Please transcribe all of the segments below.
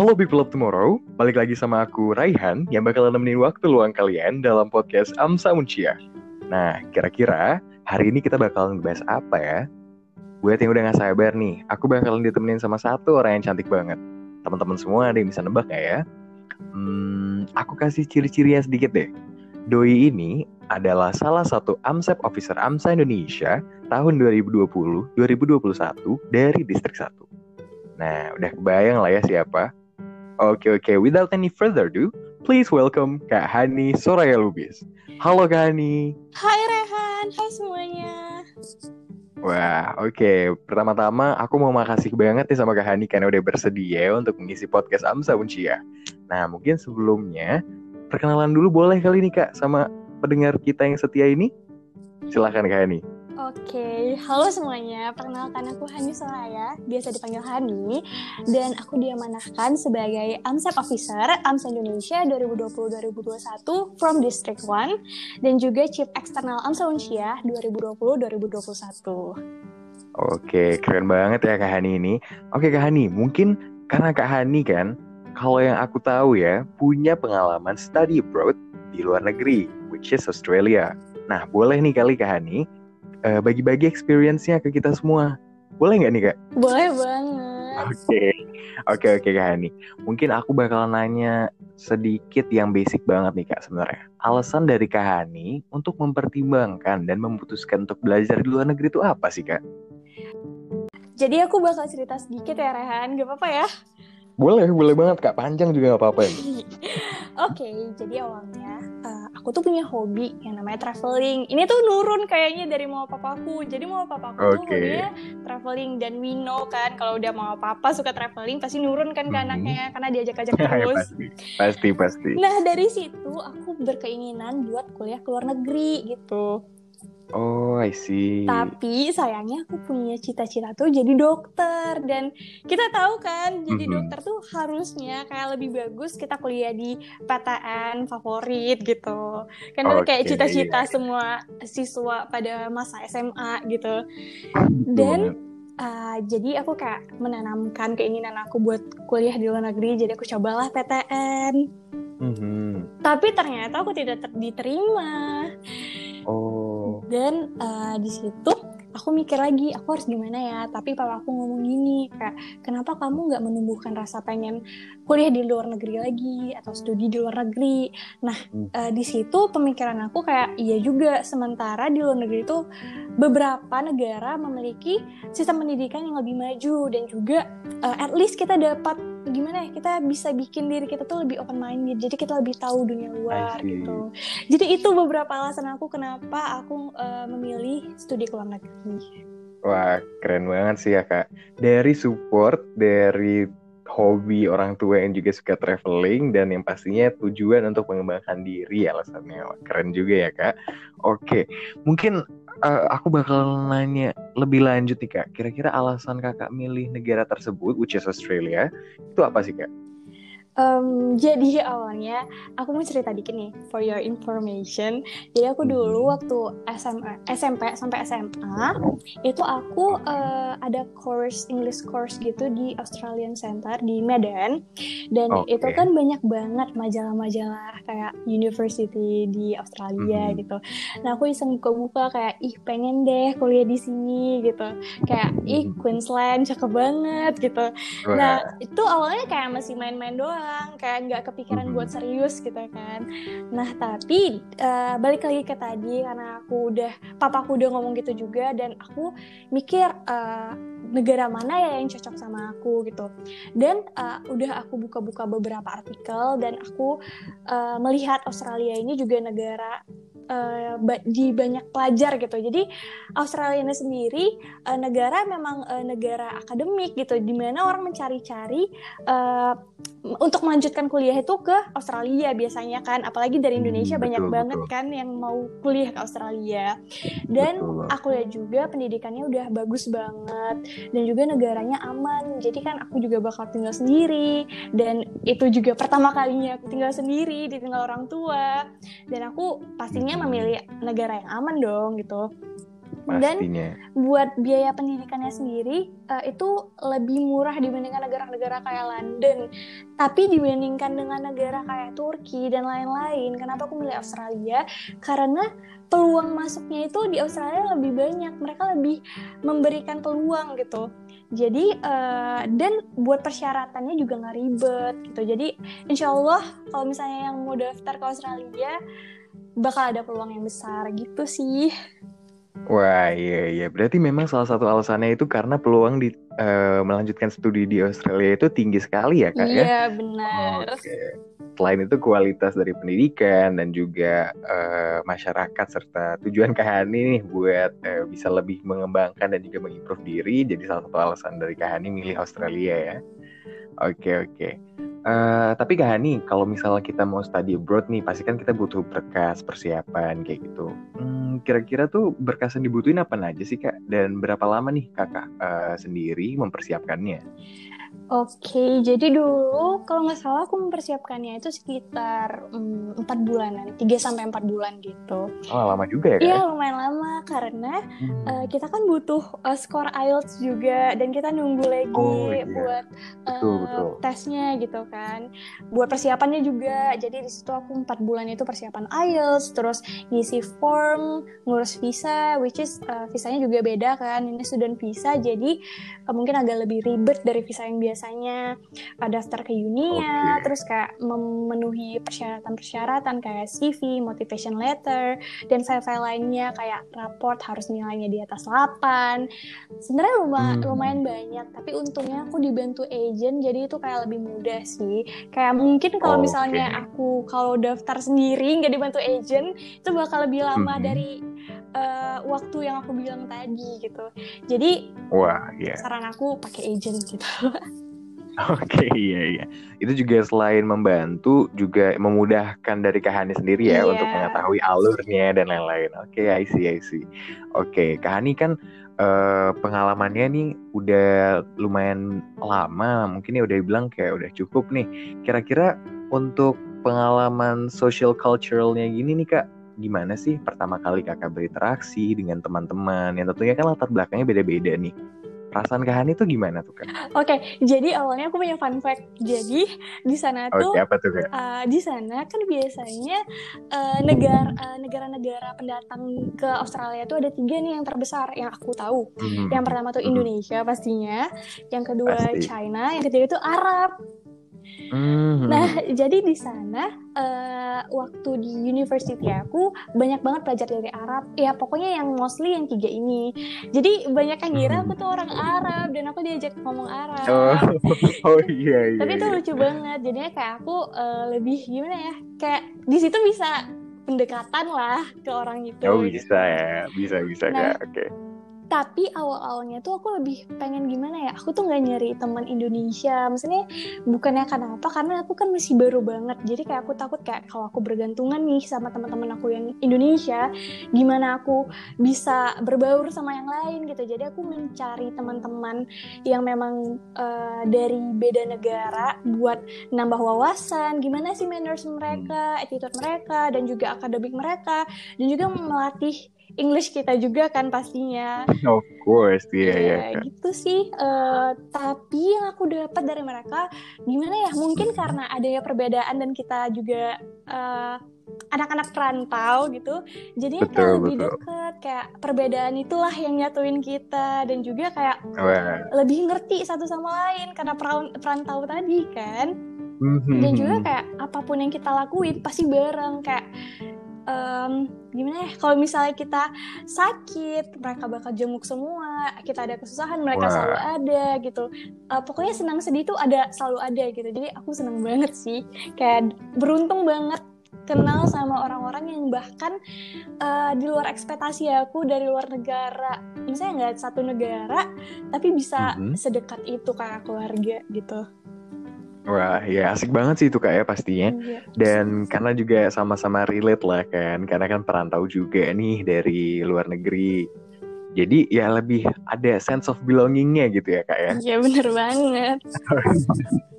Halo people of tomorrow, balik lagi sama aku Raihan yang bakal nemenin waktu luang kalian dalam podcast Amsa Uncia. Nah, kira-kira hari ini kita bakal ngebahas apa ya? Buat yang udah gak sabar nih, aku bakalan ditemenin sama satu orang yang cantik banget. Teman-teman semua ada yang bisa nebak gak ya? Hmm, aku kasih ciri-cirinya sedikit deh. Doi ini adalah salah satu AMSEP Officer AMSA Indonesia tahun 2020-2021 dari Distrik 1. Nah, udah kebayang lah ya siapa? Oke oke, without any further ado, please welcome Kak Hani Soraya Lubis. Halo Kak Hani. Hai Rehan, hai semuanya. Wah, oke. Okay. Pertama-tama aku mau makasih banget nih sama Kak Hani karena udah bersedia untuk mengisi podcast Amsa Uncia. Nah, mungkin sebelumnya perkenalan dulu boleh kali nih Kak sama pendengar kita yang setia ini? Silahkan Kak Hani. Oke, halo semuanya. Perkenalkan aku Hani Soraya, biasa dipanggil Hani, dan aku diamanahkan sebagai AMSEP Officer AMSA Indonesia 2020-2021 from District 1, dan juga Chief External AMSA Unsia 2020-2021. Oke, keren banget ya Kak Hani ini. Oke Kak Hani, mungkin karena Kak Hani kan, kalau yang aku tahu ya, punya pengalaman study abroad di luar negeri, which is Australia. Nah, boleh nih kali Kak Hani, uh, bagi-bagi experience-nya ke kita semua. Boleh nggak nih kak? Boleh banget. Oke, okay. oke okay, oke okay, kak Hani. Mungkin aku bakal nanya sedikit yang basic banget nih kak sebenarnya. Alasan dari kak Hani untuk mempertimbangkan dan memutuskan untuk belajar di luar negeri itu apa sih kak? Jadi aku bakal cerita sedikit ya Rehan, gak apa-apa ya? Boleh, boleh banget kak. Panjang juga gak apa-apa ya. Oke, okay, jadi awalnya uh, aku tuh punya hobi yang namanya traveling. Ini tuh nurun kayaknya dari mau papaku. Jadi mau papaku okay. tuh hobinya traveling dan we know kan kalau udah mau papa suka traveling pasti nurun kan ke hmm. anaknya karena diajak-ajak terus. pasti, pasti, pasti. Nah dari situ aku berkeinginan buat kuliah ke luar negeri gitu. Oh, I see. Tapi sayangnya aku punya cita-cita tuh jadi dokter dan kita tahu kan jadi mm -hmm. dokter tuh harusnya kayak lebih bagus kita kuliah di PTN favorit gitu. Kan okay. kayak cita-cita semua siswa pada masa SMA gitu. Dan uh, jadi aku kayak menanamkan keinginan aku buat kuliah di luar negeri jadi aku cobalah PTN. Mm -hmm. Tapi ternyata aku tidak diterima. Dan uh, di situ aku mikir lagi aku harus gimana ya tapi papa aku ngomong gini kayak kenapa kamu nggak menumbuhkan rasa pengen kuliah di luar negeri lagi atau studi di luar negeri nah hmm. uh, di situ pemikiran aku kayak iya juga sementara di luar negeri itu beberapa negara memiliki sistem pendidikan yang lebih maju dan juga uh, at least kita dapat gimana ya kita bisa bikin diri kita tuh lebih open minded jadi kita lebih tahu dunia luar gitu. Jadi itu beberapa alasan aku kenapa aku uh, memilih studi ke luar negeri. Wah keren banget sih ya kak. Dari support dari hobi orang tua yang juga suka traveling dan yang pastinya tujuan untuk mengembangkan diri alasannya keren juga ya kak. Oke mungkin uh, aku bakal nanya lebih lanjut nih kak. Kira-kira alasan kakak milih negara tersebut which is Australia itu apa sih kak Um, jadi awalnya aku mau cerita dikit nih for your information. Jadi aku dulu mm-hmm. waktu SMA, SMP sampai SMA itu aku uh, ada course English course gitu di Australian Center di Medan dan okay. itu kan banyak banget majalah-majalah kayak university di Australia mm -hmm. gitu. Nah aku iseng buka-buka kayak ih pengen deh kuliah di sini gitu. Kayak ih mm-hmm. Queensland cakep banget gitu. Nah itu awalnya kayak masih main-main doang doang kayak nggak kepikiran buat serius gitu kan. Nah tapi uh, balik lagi ke tadi karena aku udah papaku udah ngomong gitu juga dan aku mikir uh, negara mana ya yang cocok sama aku gitu. Dan uh, udah aku buka-buka beberapa artikel dan aku uh, melihat Australia ini juga negara uh, di banyak pelajar gitu. Jadi Australia ini sendiri uh, negara memang uh, negara akademik gitu, di mana orang mencari-cari uh, untuk melanjutkan kuliah itu ke Australia biasanya kan, apalagi dari hmm, Indonesia hmm, banyak betul, banget betul. kan yang mau kuliah ke Australia. Dan betul. aku lihat juga pendidikannya udah bagus banget dan juga negaranya aman. Jadi kan aku juga bakal tinggal sendiri dan itu juga pertama kalinya aku tinggal sendiri, ditinggal orang tua. Dan aku pastinya memilih negara yang aman dong gitu. pastinya. Dan buat biaya pendidikannya sendiri uh, itu lebih murah dibandingkan negara-negara kayak London. Tapi dibandingkan dengan negara kayak Turki dan lain-lain, kenapa aku milih Australia? Karena peluang masuknya itu di Australia lebih banyak. Mereka lebih memberikan peluang gitu. Jadi uh, dan buat persyaratannya juga nggak ribet gitu. Jadi insya Allah kalau misalnya yang mau daftar ke Australia bakal ada peluang yang besar gitu sih. Wah iya iya berarti memang salah satu alasannya itu karena peluang di uh, melanjutkan studi di Australia itu tinggi sekali ya kak iya, ya. Iya benar. Okay. Selain itu kualitas dari pendidikan dan juga uh, masyarakat serta tujuan Kahani nih buat uh, bisa lebih mengembangkan dan juga mengimprove diri jadi salah satu alasan dari Kahani milih Australia ya. Oke okay, oke. Okay. Uh, tapi Kak Hani, kalau misalnya kita mau study abroad nih, pasti kan kita butuh berkas persiapan kayak gitu. Hmm, kira-kira tuh berkas yang dibutuhin apa aja sih Kak? Dan berapa lama nih Kakak uh, sendiri mempersiapkannya? Oke, jadi dulu kalau nggak salah aku mempersiapkannya itu sekitar mm, empat mm, bulanan, 3 sampai empat bulan gitu. Oh, lama juga ya? Iya, lumayan lama karena hmm. uh, kita kan butuh uh, skor IELTS juga dan kita nunggu lagi oh, iya. buat uh, betul, betul. tesnya gitu kan. Buat persiapannya juga. Jadi di situ aku empat bulan itu persiapan IELTS, terus ngisi form, ngurus visa, which is uh, visanya juga beda kan. Ini student visa, jadi uh, mungkin agak lebih ribet dari visa yang biasanya daftar ke Unia, okay. terus kayak memenuhi persyaratan-persyaratan kayak CV, motivation letter, dan file-file lainnya kayak raport harus nilainya di atas 8. Sebenarnya lumayan, hmm. lumayan banyak, tapi untungnya aku dibantu agent, jadi itu kayak lebih mudah sih. Kayak mungkin kalau okay. misalnya aku kalau daftar sendiri nggak dibantu agent, itu bakal lebih lama hmm. dari uh, waktu yang aku bilang tadi gitu. Jadi, wah, yeah. saran aku pakai agent gitu. Oke, okay, iya iya. Itu juga selain membantu juga memudahkan dari Kahani sendiri ya yeah. untuk mengetahui alurnya dan lain-lain. Oke, okay, I see, I see. Oke, okay, Kahani kan uh, pengalamannya nih udah lumayan lama, mungkin ya udah bilang kayak udah cukup nih. Kira-kira untuk pengalaman social culturalnya gini nih Kak, gimana sih pertama kali kakak berinteraksi dengan teman-teman yang tentunya kan latar belakangnya beda-beda nih perasaan Kahani tuh gimana tuh kak? Oke, okay, jadi awalnya aku punya fun fact. Jadi di sana tuh, okay, apa tuh kak? Uh, di sana kan biasanya uh, negara uh, negara-negara pendatang ke Australia tuh ada tiga nih yang terbesar yang aku tahu. Hmm. Yang pertama tuh hmm. Indonesia hmm. pastinya, yang kedua Pasti. China, yang ketiga itu Arab. Mm-hmm. Nah, jadi di sana uh, waktu di university aku banyak banget belajar dari Arab. Ya pokoknya yang mostly yang tiga ini. Jadi banyak yang ngira aku tuh orang Arab dan aku diajak ngomong Arab. Oh, oh iya iya. Tapi itu iya. lucu banget. Jadinya kayak aku uh, lebih gimana ya? Kayak di situ bisa pendekatan lah ke orang itu. Oh bisa ya, bisa bisa nah, Oke. Okay tapi awal-awalnya tuh aku lebih pengen gimana ya aku tuh nggak nyari teman Indonesia. Maksudnya bukannya kenapa karena aku kan masih baru banget. Jadi kayak aku takut kayak kalau aku bergantungan nih sama teman-teman aku yang Indonesia gimana aku bisa berbaur sama yang lain gitu. Jadi aku mencari teman-teman yang memang uh, dari beda negara buat nambah wawasan gimana sih manners mereka attitude mereka dan juga akademik mereka dan juga melatih English kita juga kan pastinya. Of course, iya yeah, iya. Yeah. gitu sih. Uh, tapi yang aku dapat dari mereka gimana ya? Mungkin karena adanya perbedaan dan kita juga uh, anak-anak perantau gitu jadinya betul, kayak lebih deket kayak perbedaan itulah yang nyatuin kita dan juga kayak Wah. lebih ngerti satu sama lain karena perantau tadi kan mm-hmm. dan juga kayak apa pun yang kita lakuin pasti bareng kayak um, gimana ya kalau misalnya kita sakit mereka bakal jenguk semua kita ada kesusahan mereka Wah. selalu ada gitu. Uh, pokoknya senang sedih tuh ada selalu ada gitu. Jadi aku senang banget sih kayak beruntung banget kenal sama orang-orang yang bahkan uh, di luar ekspektasi aku dari luar negara. Misalnya nggak satu negara tapi bisa mm -hmm. sedekat itu kayak keluarga gitu Wah, ya asik banget sih itu kak ya pastinya. Iya. Dan karena juga sama-sama relate lah kan, karena kan perantau juga nih dari luar negeri. Jadi ya lebih ada sense of belongingnya gitu ya kak ya. Iya bener banget.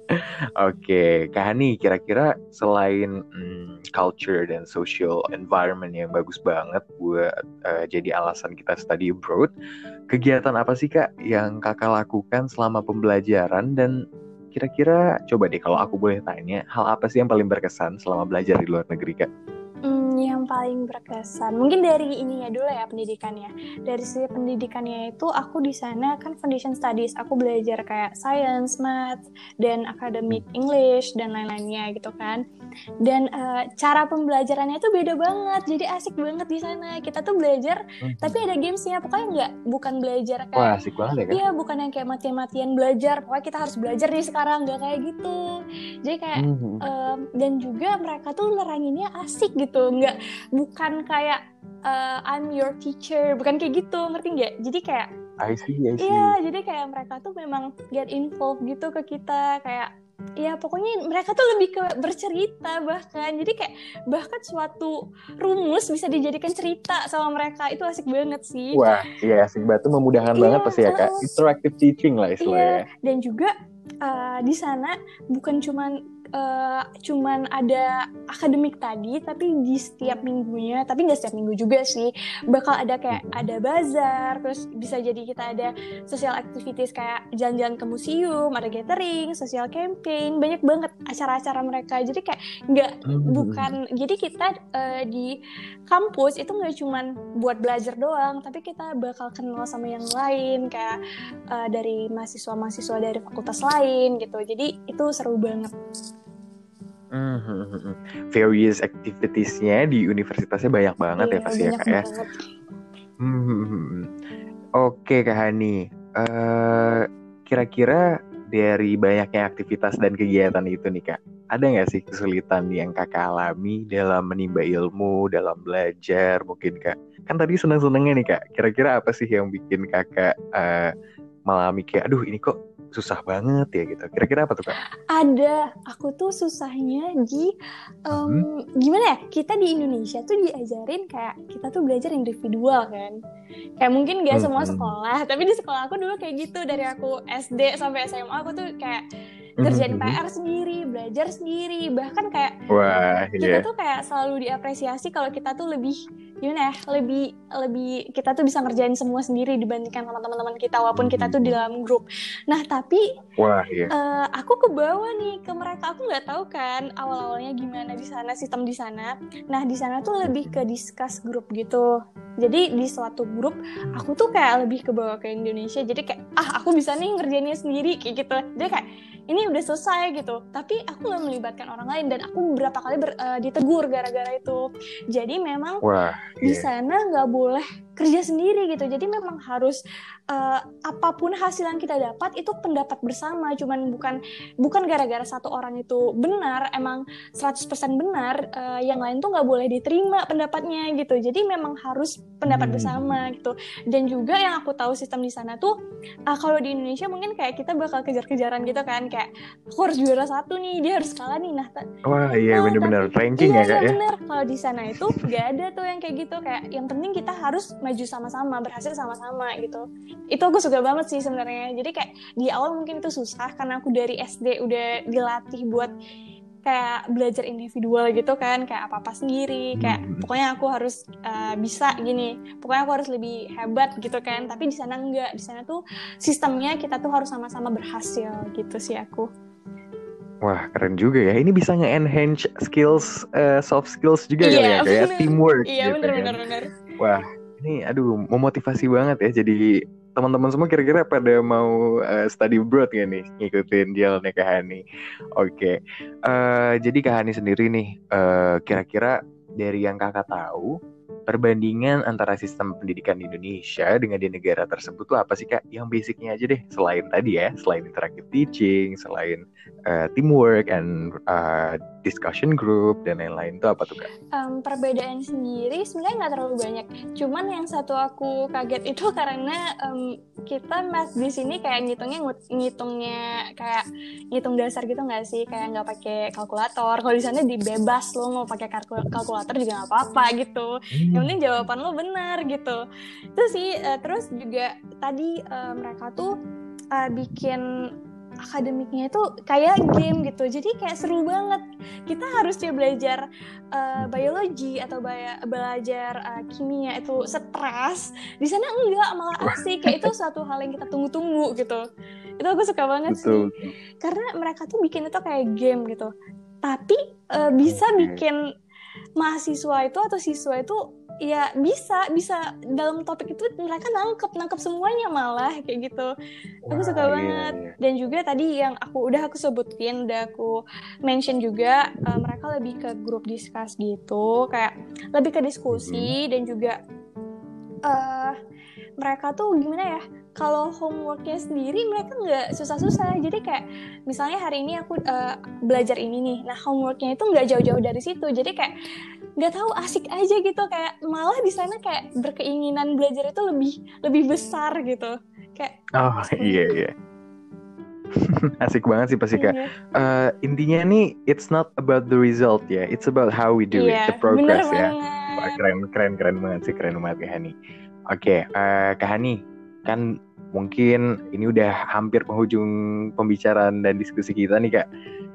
Oke, Kak Hani, kira-kira selain hmm, culture dan social environment yang bagus banget buat uh, jadi alasan kita study abroad, kegiatan apa sih Kak yang Kakak lakukan selama pembelajaran dan kira-kira coba deh kalau aku boleh tanya, hal apa sih yang paling berkesan selama belajar di luar negeri Kak? Hmm, yang paling berkesan. Mungkin dari ini ya dulu ya pendidikannya. Dari sisi pendidikannya itu aku di sana kan foundation studies. Aku belajar kayak science math dan academic English dan lain-lainnya gitu kan. Dan uh, cara pembelajarannya itu beda banget. Jadi asik banget di sana. Kita tuh belajar hmm. tapi ada gamesnya. Pokoknya nggak bukan belajar kayak Wah, asik banget ya kan? iya bukan yang kayak mati-matian belajar. Pokoknya kita harus belajar nih sekarang. Nggak kayak gitu. Jadi kayak hmm. um, dan juga mereka tuh neranginnya asik gitu. Gitu nggak bukan kayak uh, I'm your teacher bukan kayak gitu ngerti nggak? Jadi kayak I see, I see. Iya, jadi kayak mereka tuh memang get involved gitu ke kita kayak ya pokoknya mereka tuh lebih ke bercerita bahkan. Jadi kayak bahkan suatu rumus bisa dijadikan cerita sama mereka. Itu asik banget sih. Wah iya asik banget. Tuh memudahkan iya, banget pasti ya kak. interactive teaching lah istilahnya. Iya, dan juga uh, di sana bukan cuman uh, cuman ada akademik tadi tapi di setiap minggunya tapi nggak setiap minggu juga sih bakal ada kayak ada bazar terus bisa jadi kita ada social activities kayak jalan-jalan ke museum ada gathering social campaign banyak banget acara-acara mereka. Jadi kayak nggak hmm. bukan jadi kita uh, di kampus itu nggak cuman buat belajar doang tapi kita bakal kenal sama yang lain kayak uh, dari mahasiswa-mahasiswa dari fakultas lain gitu. Jadi itu seru banget Mm-hmm. Various activitiesnya di universitasnya banyak banget ya, iya, ya pasti ya kak ya. Mm-hmm. Oke kak Hani, uh, kira-kira dari banyaknya aktivitas dan kegiatan itu nih kak, ada nggak sih kesulitan yang kakak alami dalam menimba ilmu, dalam belajar mungkin kak? Kan tadi seneng-senengnya nih kak, kira-kira apa sih yang bikin kakak uh, malah mikir, aduh ini kok susah banget ya gitu. Kira-kira apa tuh kak? Ada, aku tuh susahnya di um, hmm. gimana ya? Kita di Indonesia tuh diajarin kayak kita tuh belajar individual kan. Kayak mungkin gak hmm. semua hmm. sekolah, tapi di sekolah aku dulu kayak gitu dari aku SD sampai SMA aku tuh kayak kerjain mm-hmm. PR sendiri, belajar sendiri, bahkan kayak Wah, kita yeah. tuh kayak selalu diapresiasi kalau kita tuh lebih gimana ya, lebih lebih kita tuh bisa ngerjain semua sendiri dibandingkan sama teman-teman kita walaupun kita tuh di dalam grup. Nah, tapi Wah, yeah. Iya. uh, aku ke bawah nih ke mereka, aku nggak tahu kan awal-awalnya gimana di sana sistem di sana. Nah, di sana tuh lebih ke discuss grup gitu. Jadi di suatu grup aku tuh kayak lebih ke bawah ke Indonesia. Jadi kayak ah aku bisa nih ngerjainnya sendiri kayak gitu. Jadi kayak ini udah selesai gitu tapi aku nggak melibatkan orang lain dan aku beberapa kali ber, uh, ditegur gara-gara itu jadi memang Wah, yeah. di iya. sana nggak boleh kerja sendiri gitu. Jadi memang harus uh, apa pun hasil yang kita dapat itu pendapat bersama. Cuman bukan bukan gara-gara satu orang itu benar emang 100% benar uh, yang lain tuh nggak boleh diterima pendapatnya gitu. Jadi memang harus pendapat hmm. bersama gitu. Dan juga yang aku tahu sistem di sana tuh uh, kalau di Indonesia mungkin kayak kita bakal kejar-kejaran gitu kan. Kayak aku harus juara satu nih dia harus kalah nih. Nah wah iya nah, bener-bener ranking iya, ya kak iya, ya? bener. Kalau di sana itu gak ada tuh yang kayak gitu. Kayak yang penting kita harus maju sama-sama berhasil sama-sama gitu itu aku suka banget sih sebenarnya jadi kayak di awal mungkin itu susah karena aku dari SD udah dilatih buat kayak belajar individual gitu kan kayak apa apa sendiri kayak hmm. pokoknya aku harus uh, bisa gini pokoknya aku harus lebih hebat gitu kan tapi di sana enggak di sana tuh sistemnya kita tuh harus sama-sama berhasil gitu sih aku Wah keren juga ya. Ini bisa nge-enhance skills, uh, soft skills juga yeah, kali ya, kayak teamwork. Iya gitu, bener, kan. bener Wah ini aduh memotivasi banget ya. Jadi teman-teman semua kira-kira pada mau uh, study abroad gak nih ngikutin jalannya Kak Hani? Oke, okay. uh, jadi Kak Hani sendiri nih uh, kira-kira dari yang kakak tahu perbandingan antara sistem pendidikan di Indonesia dengan di negara tersebut tuh apa sih kak? Yang basicnya aja deh, selain tadi ya, selain interactive teaching, selain uh, teamwork and uh, discussion group dan lain-lain itu apa tuh kak? Um, perbedaan sendiri sebenarnya nggak terlalu banyak. Cuman yang satu aku kaget itu karena um, kita mas di sini kayak ngitungnya ngitungnya kayak ngitung dasar gitu nggak sih? Kayak nggak pakai kalkulator. Kalau di sana dibebas lo mau pakai kalkulator juga nggak apa-apa gitu. Yang penting jawaban lo benar gitu. Itu sih uh, terus juga tadi uh, mereka tuh uh, bikin akademiknya itu kayak game gitu. Jadi kayak seru banget. Kita harusnya belajar uh, biologi atau belajar uh, kimia itu stres. Di sana enggak malah asik. Kayak itu suatu hal yang kita tunggu-tunggu gitu. Itu aku suka banget Betul. sih karena mereka tuh bikin itu kayak game gitu. Tapi uh, bisa bikin mahasiswa itu atau siswa itu ya bisa bisa. Dalam topik itu mereka nangkep nangkep semuanya malah kayak gitu. Aku suka iya, banget. iya. dan juga tadi yang aku udah aku sebutin udah aku mention juga uh, mereka lebih ke grup diskus gitu. Kayak lebih ke diskusi mm-hmm. dan juga uh, mereka tuh gimana ya kalau homeworknya sendiri mereka nggak susah-susah. Jadi kayak misalnya hari ini aku uh, belajar ini nih. Nah homeworknya itu nggak jauh-jauh dari situ. Jadi kayak nggak tahu asik aja gitu. Kayak malah di sana kayak berkeinginan belajar itu lebih lebih besar gitu. Kayak oh iya iya. Asik banget sih pasti kak. Iya. uh, intinya nih it's not about the result ya. It's about how we do yeah, it iya, the progress ya. Wah, keren keren keren banget sih keren banget kak Hani. Oke okay, uh, kak Hani kan mungkin ini udah hampir penghujung pembicaraan dan diskusi kita nih kak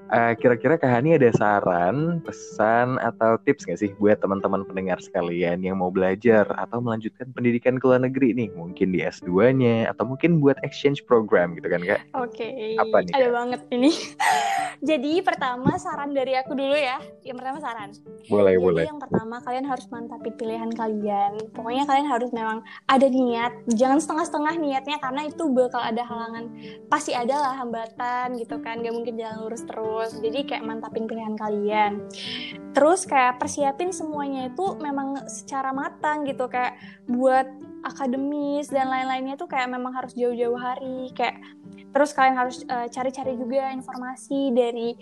Uh, kira-kira Kak Hani ada saran, pesan, atau tips nggak sih buat teman-teman pendengar sekalian yang mau belajar atau melanjutkan pendidikan ke luar negeri nih? Mungkin di S2-nya, atau mungkin buat exchange program gitu kan Kak? Oke, okay. Apa nih, ada banget ini. Jadi pertama saran dari aku dulu ya. Yang pertama saran. Boleh, Jadi, boleh. yang pertama kalian harus mantapin pilihan kalian. Pokoknya kalian harus memang ada niat. Jangan setengah-setengah niatnya karena itu bakal ada halangan. Pasti ada lah hambatan gitu kan. Gak mungkin jalan lurus terus terus. Jadi kayak mantapin pilihan kalian. Terus kayak persiapin semuanya itu memang secara matang gitu. Kayak buat akademis dan lain-lainnya tuh kayak memang harus jauh-jauh hari. Kayak terus kalian harus eh, cari-cari uh, juga informasi dari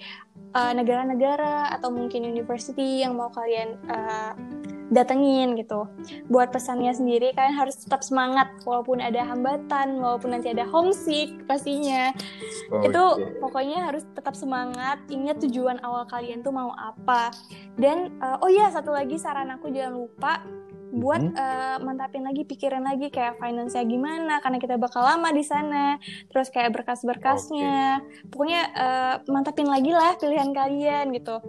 eh, negara-negara uh, atau mungkin university yang mau kalian uh, datengin gitu. Buat pesannya sendiri kalian harus tetap semangat walaupun ada hambatan, walaupun nanti ada homesick pastinya. Okay. Itu pokoknya harus tetap semangat, ingat tujuan awal kalian tuh mau apa. Dan uh, oh iya satu lagi saran aku jangan lupa buat hmm. uh, mantapin lagi pikiran lagi kayak finance-nya gimana karena kita bakal lama di sana terus kayak berkas-berkasnya okay. pokoknya uh, mantapin lagi lah pilihan kalian gitu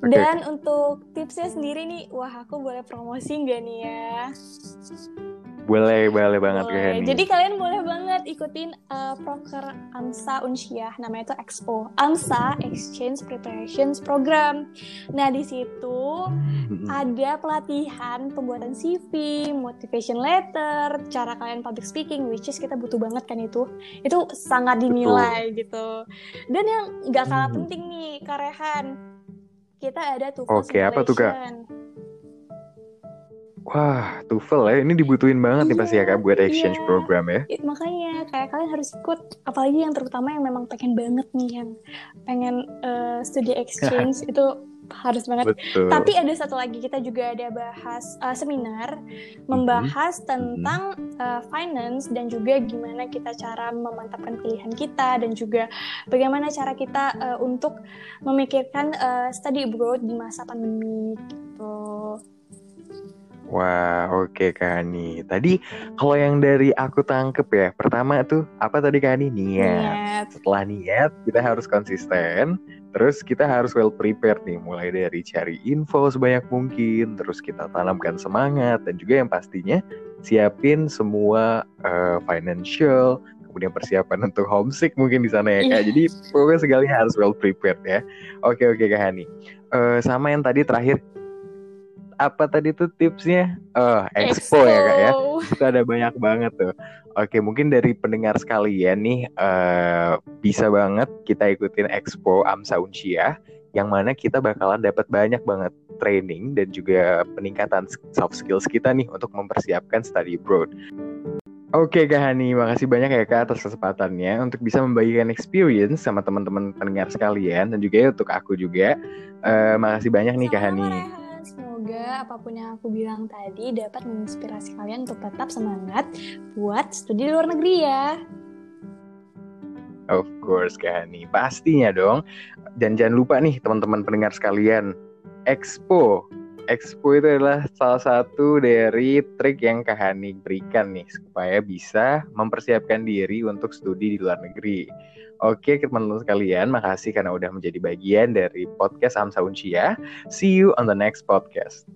Okay. Dan untuk tipsnya sendiri nih, wah aku boleh promosi nggak nih ya? Boleh, boleh banget boleh. Jadi kalian boleh banget ikutin uh, proker AMSA Unsyah, namanya itu Expo. AMSA Exchange Preparations Program. Nah di situ ada pelatihan pembuatan CV, motivation letter, cara kalian public speaking, which is kita butuh banget kan itu. Itu sangat dinilai Betul. gitu. Dan yang nggak kalah hmm. penting nih, Karehan kita ada TOEFL Oke, apa tuh kak? Wah, TOEFL ya, ini dibutuhin banget iya, nih pasti ya kak buat exchange iya. program ya. makanya kayak kalian harus ikut, apalagi yang terutama yang memang pengen banget nih, yang pengen uh, studi exchange itu harus banget. Betul. Tapi ada satu lagi kita juga ada bahas uh, seminar membahas mm -hmm. tentang uh, finance dan juga gimana kita cara memantapkan pilihan kita dan juga bagaimana cara kita uh, untuk memikirkan uh, study abroad di masa pandemi gitu. Wah, oke okay, Kak Ani. Tadi kalau yang dari aku tangkep ya, pertama tuh apa tadi Kak Ani? Niat. niat. Setelah niat, kita harus konsisten. Terus kita harus well prepared nih, mulai dari cari info sebanyak mungkin, terus kita tanamkan semangat, dan juga yang pastinya siapin semua uh, financial, kemudian persiapan untuk homesick mungkin di sana ya Kak. Yeah. Jadi pokoknya segala harus well prepared ya. Oke oke Kak Hani. Uh, sama yang tadi terakhir apa tadi tuh tipsnya? Oh, expo, expo. ya kak ya. Itu ada banyak banget tuh. Oke, mungkin dari pendengar sekalian nih uh, bisa banget kita ikutin expo Amsa Uncia yang mana kita bakalan dapat banyak banget training dan juga peningkatan soft skills kita nih untuk mempersiapkan study abroad. Oke Kak Hani, makasih banyak ya Kak atas kesempatannya untuk bisa membagikan experience sama teman-teman pendengar sekalian dan juga ya untuk aku juga. Uh, makasih banyak nih Kak Hani. Semoga apa pun yang aku bilang tadi dapat menginspirasi kalian untuk tetap semangat buat studi di luar negeri ya. Of course, Hani. Pastinya dong. Dan jangan lupa nih teman-teman pendengar sekalian, Expo Expo itu adalah salah satu dari trik yang Kak Hani berikan nih supaya bisa mempersiapkan diri untuk studi di luar negeri. Oke, teman-teman sekalian, makasih karena udah menjadi bagian dari podcast Amsa Uncia. See you on the next podcast.